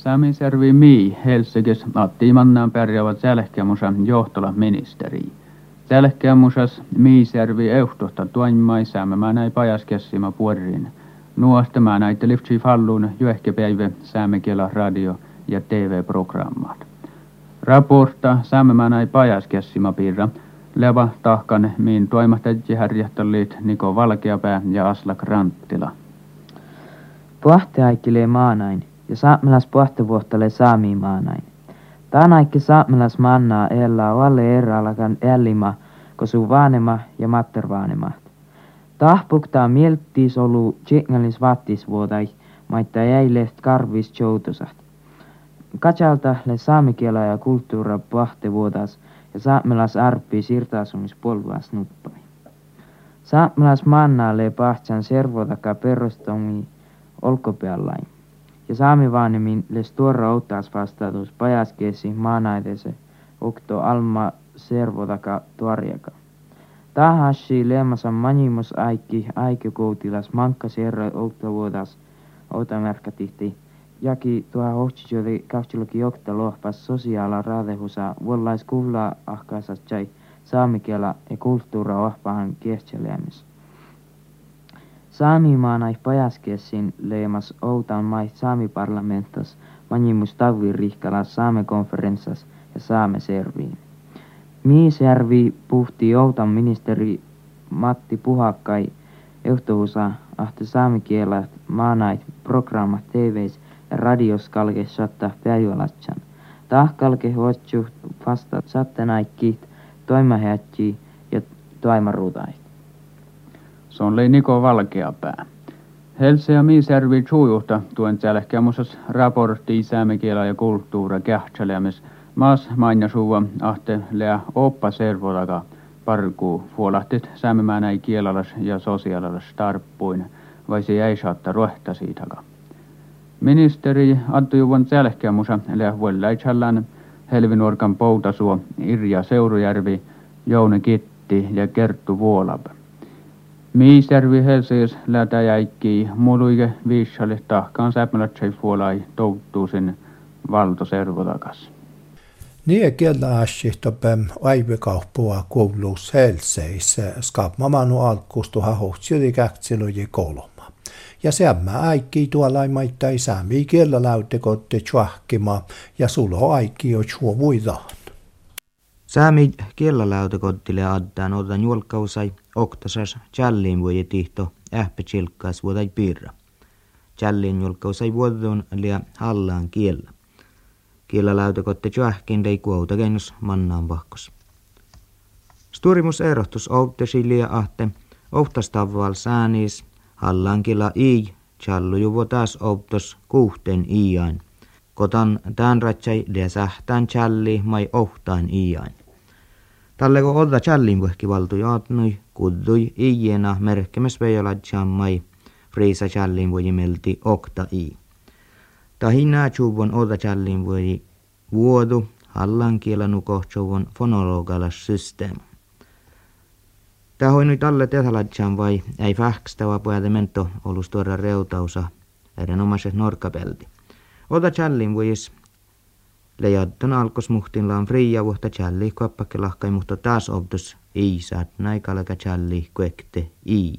Samiservi mii Helsingis attiimannaan pärjäävät jälkemusa johtola ministeri. Jälkemusas miiservi euhtohta tuonmai saamme näin pajaskessima. Nuosta mä näitä liftsi fallun juehkepäivä saamekiela radio ja TV-programmaat. Raporta saamme näin pajaskessima piirra. Leva tahkan miin toimahtajia härjähtäliit Niko Valkeapää ja Aslak Ranttila. Pohte maanain ja saamelas pohtavuottale saami maanain. Taanaikki saamelas mannaa elää valle eralakan ellima, kosu vaanema ja mattervaanema. Tahpuktaa mielttiis olu tjengalis vattisvuotai, maitta leht karvis joutosat. Katsalta le saamikiela ja kulttuura vuotas ja saamelas arppi sirtaasumis polvas nuppai. Saamelas mannaa le pahtsan servotaka perustomi olkopeallain ja saamivaanimin les tuora outtaas vastaatus pajaskeesi maanaitese okto alma servotaka tuariaka. Tahassi leemasa manimus aikki aikikoutilas mankka serra vuodas outamerkkatihti jaki tuo hohtsijodi kahtiloki jokta lohpas sosiaala raadehusa vuollais kuhlaa ahkaasas jai saamikiela ja kulttuura ohpahan kiehtselemis. Saamimaanai pajaskessin leimas outan mai saamiparlamentas manimus tavvi rihkalas saamekonferenssas ja saame serviin. Miisjärvi puhti outan ministeri Matti Puhakkai johtohusa ahte saamikielat maanait programmat TVs ja radios kalke satta päivälatsan. Tahkalke huotsu vasta sattenaikkiit toimahätsi ja toimaruutait. Se on Niko Valkeapää. Helse ja Miisjärvi sujuhta tuen jälkeenmusas raportti säämekielä ja kulttuura kähtselemis maas suva ahte lea oppa servolaga parkuu fuolahtit säämemään ei kielalas ja sosiaalalas tarppuin, vai se jäi saattaa rohta siitäka. Ministeri Anttu Juvon jälkeenmusa lea vuollaitsallan Helvinuorkan Poutasuo, Irja Seurujärvi, Jouni Kitti ja Kerttu Vuolab. Miisjärvi Helsiis lätä jäikki muluike viissalle tahkaan säpmälätsei fuolai touttuusin valtoservotakas. Niin kieltä asihtopäm aivekauppua kouluus Helseis skapmamanu alkuustu hahohtsili käksiluji kolma. Ja mä aikki tuolla maittai säämi kielä läytekotte tjuahkima ja sulo aikki jo chuovuidaan. Säämi kielläläytekottille addaan otan julkausai oktasas challiin voi tihto ähpä vuodai piirra. Challiin julkausai vuodon lia hallaan kiellä. Kielläläytekotte tjuahkin dei kuouta gennus mannaan vahkos. Sturimus erohtus outtesi lia ahte ohtastavval sääniis hallaan kila i challu juvo taas outos kuhten iiain. Kotan tämän ratsai lia sähtään challi mai ohtaan iiain. Talle kun odda challin vuhki valtu jaatnui, kuddui iiena merkkemes challin vuoji melti okta i. Tahinaa chuvon odda challin vuoji vuodu, hallan kielanu kohtsuvon fonologalas systeem. Tämä nyt alle tehaladjan vai ei fähkstävä puhuta olus tuoda reutausa erinomaiset norkapelti. Oda challin vuojis Lejaddon alkosmuhtinlaan fria vuotta challi kuoppakke lahkai mutta taas obdus ei saat naikalaga challi kuekte i.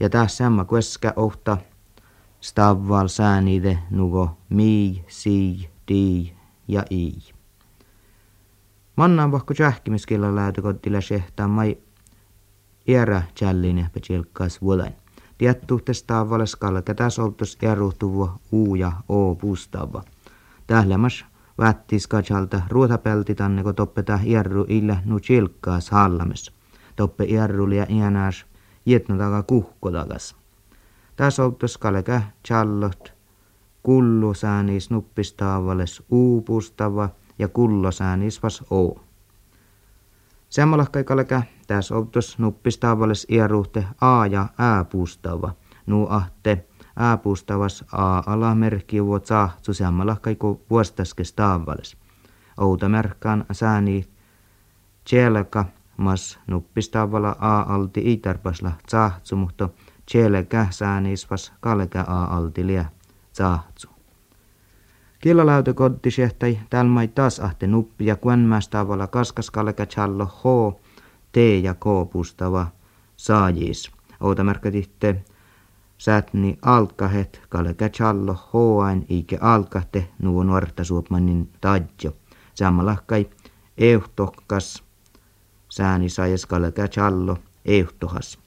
Ja taas samma kueska ohta stavval säänide nugo mi, si, di ja i. Mannaan vahko tjähkimiskilla läätökottila sehtaa mai iärä challin pechilkkas vuodain. Tiettuhte stavvalle skalka taas obdus eruhtuvo u ja o puustava. Tählämas Vättis katsalta ruotapelti tanneko toppeta järru illä nu chilkkaas hallames. Toppe järrulia iänäs tagas. Täs outos kaleka challot kullu säänis nuppistaavales uupustava ja kullo säänis vas o. Semmalahkai kaleka täs outos nuppistaavales iäruhte a ja ää puustava. Nu ahte aapustavas a alamerkki vuot sahtsu sammalahkai ku vuostaske staavales. Outa merkkaan sääni tjelka mas nuppistavalla a alti itarpasla mutta tjelkä sääniisvas kalka a alti liä sahtsu. Kielaläytö kodtisehtai tälmai taas ahte nuppi ja kuenmästävalla kaskaskalka challo H, T ja K pustava saajis. Outa merkatitte sätni alkahet kalka challo H iike alkahte nuo nuorta suopmanin tadjo. Sammalahkai euhtokkas sääni saajas kalka challo euhtohas.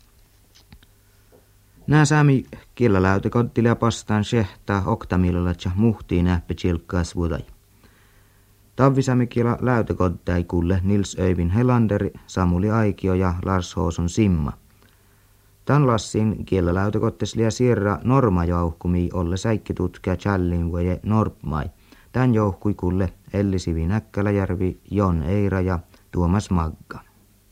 Nää saami kielaläytö kodtile pastaan sehtaa oktamilalla muhtiin näppä chilkkaas vuodai. Tavvisami läytökodtai kulle Nils Öyvin Helanderi, Samuli Aikio ja Lars Hooson Simma. Tän lassin kiellä läytökotteslia sierra norma jouhkumi olle säikkitutkija Challin voje Norpmai. Tän jouhkui kulle Elli Sivi Näkkäläjärvi, Jon Eira ja Tuomas Magga.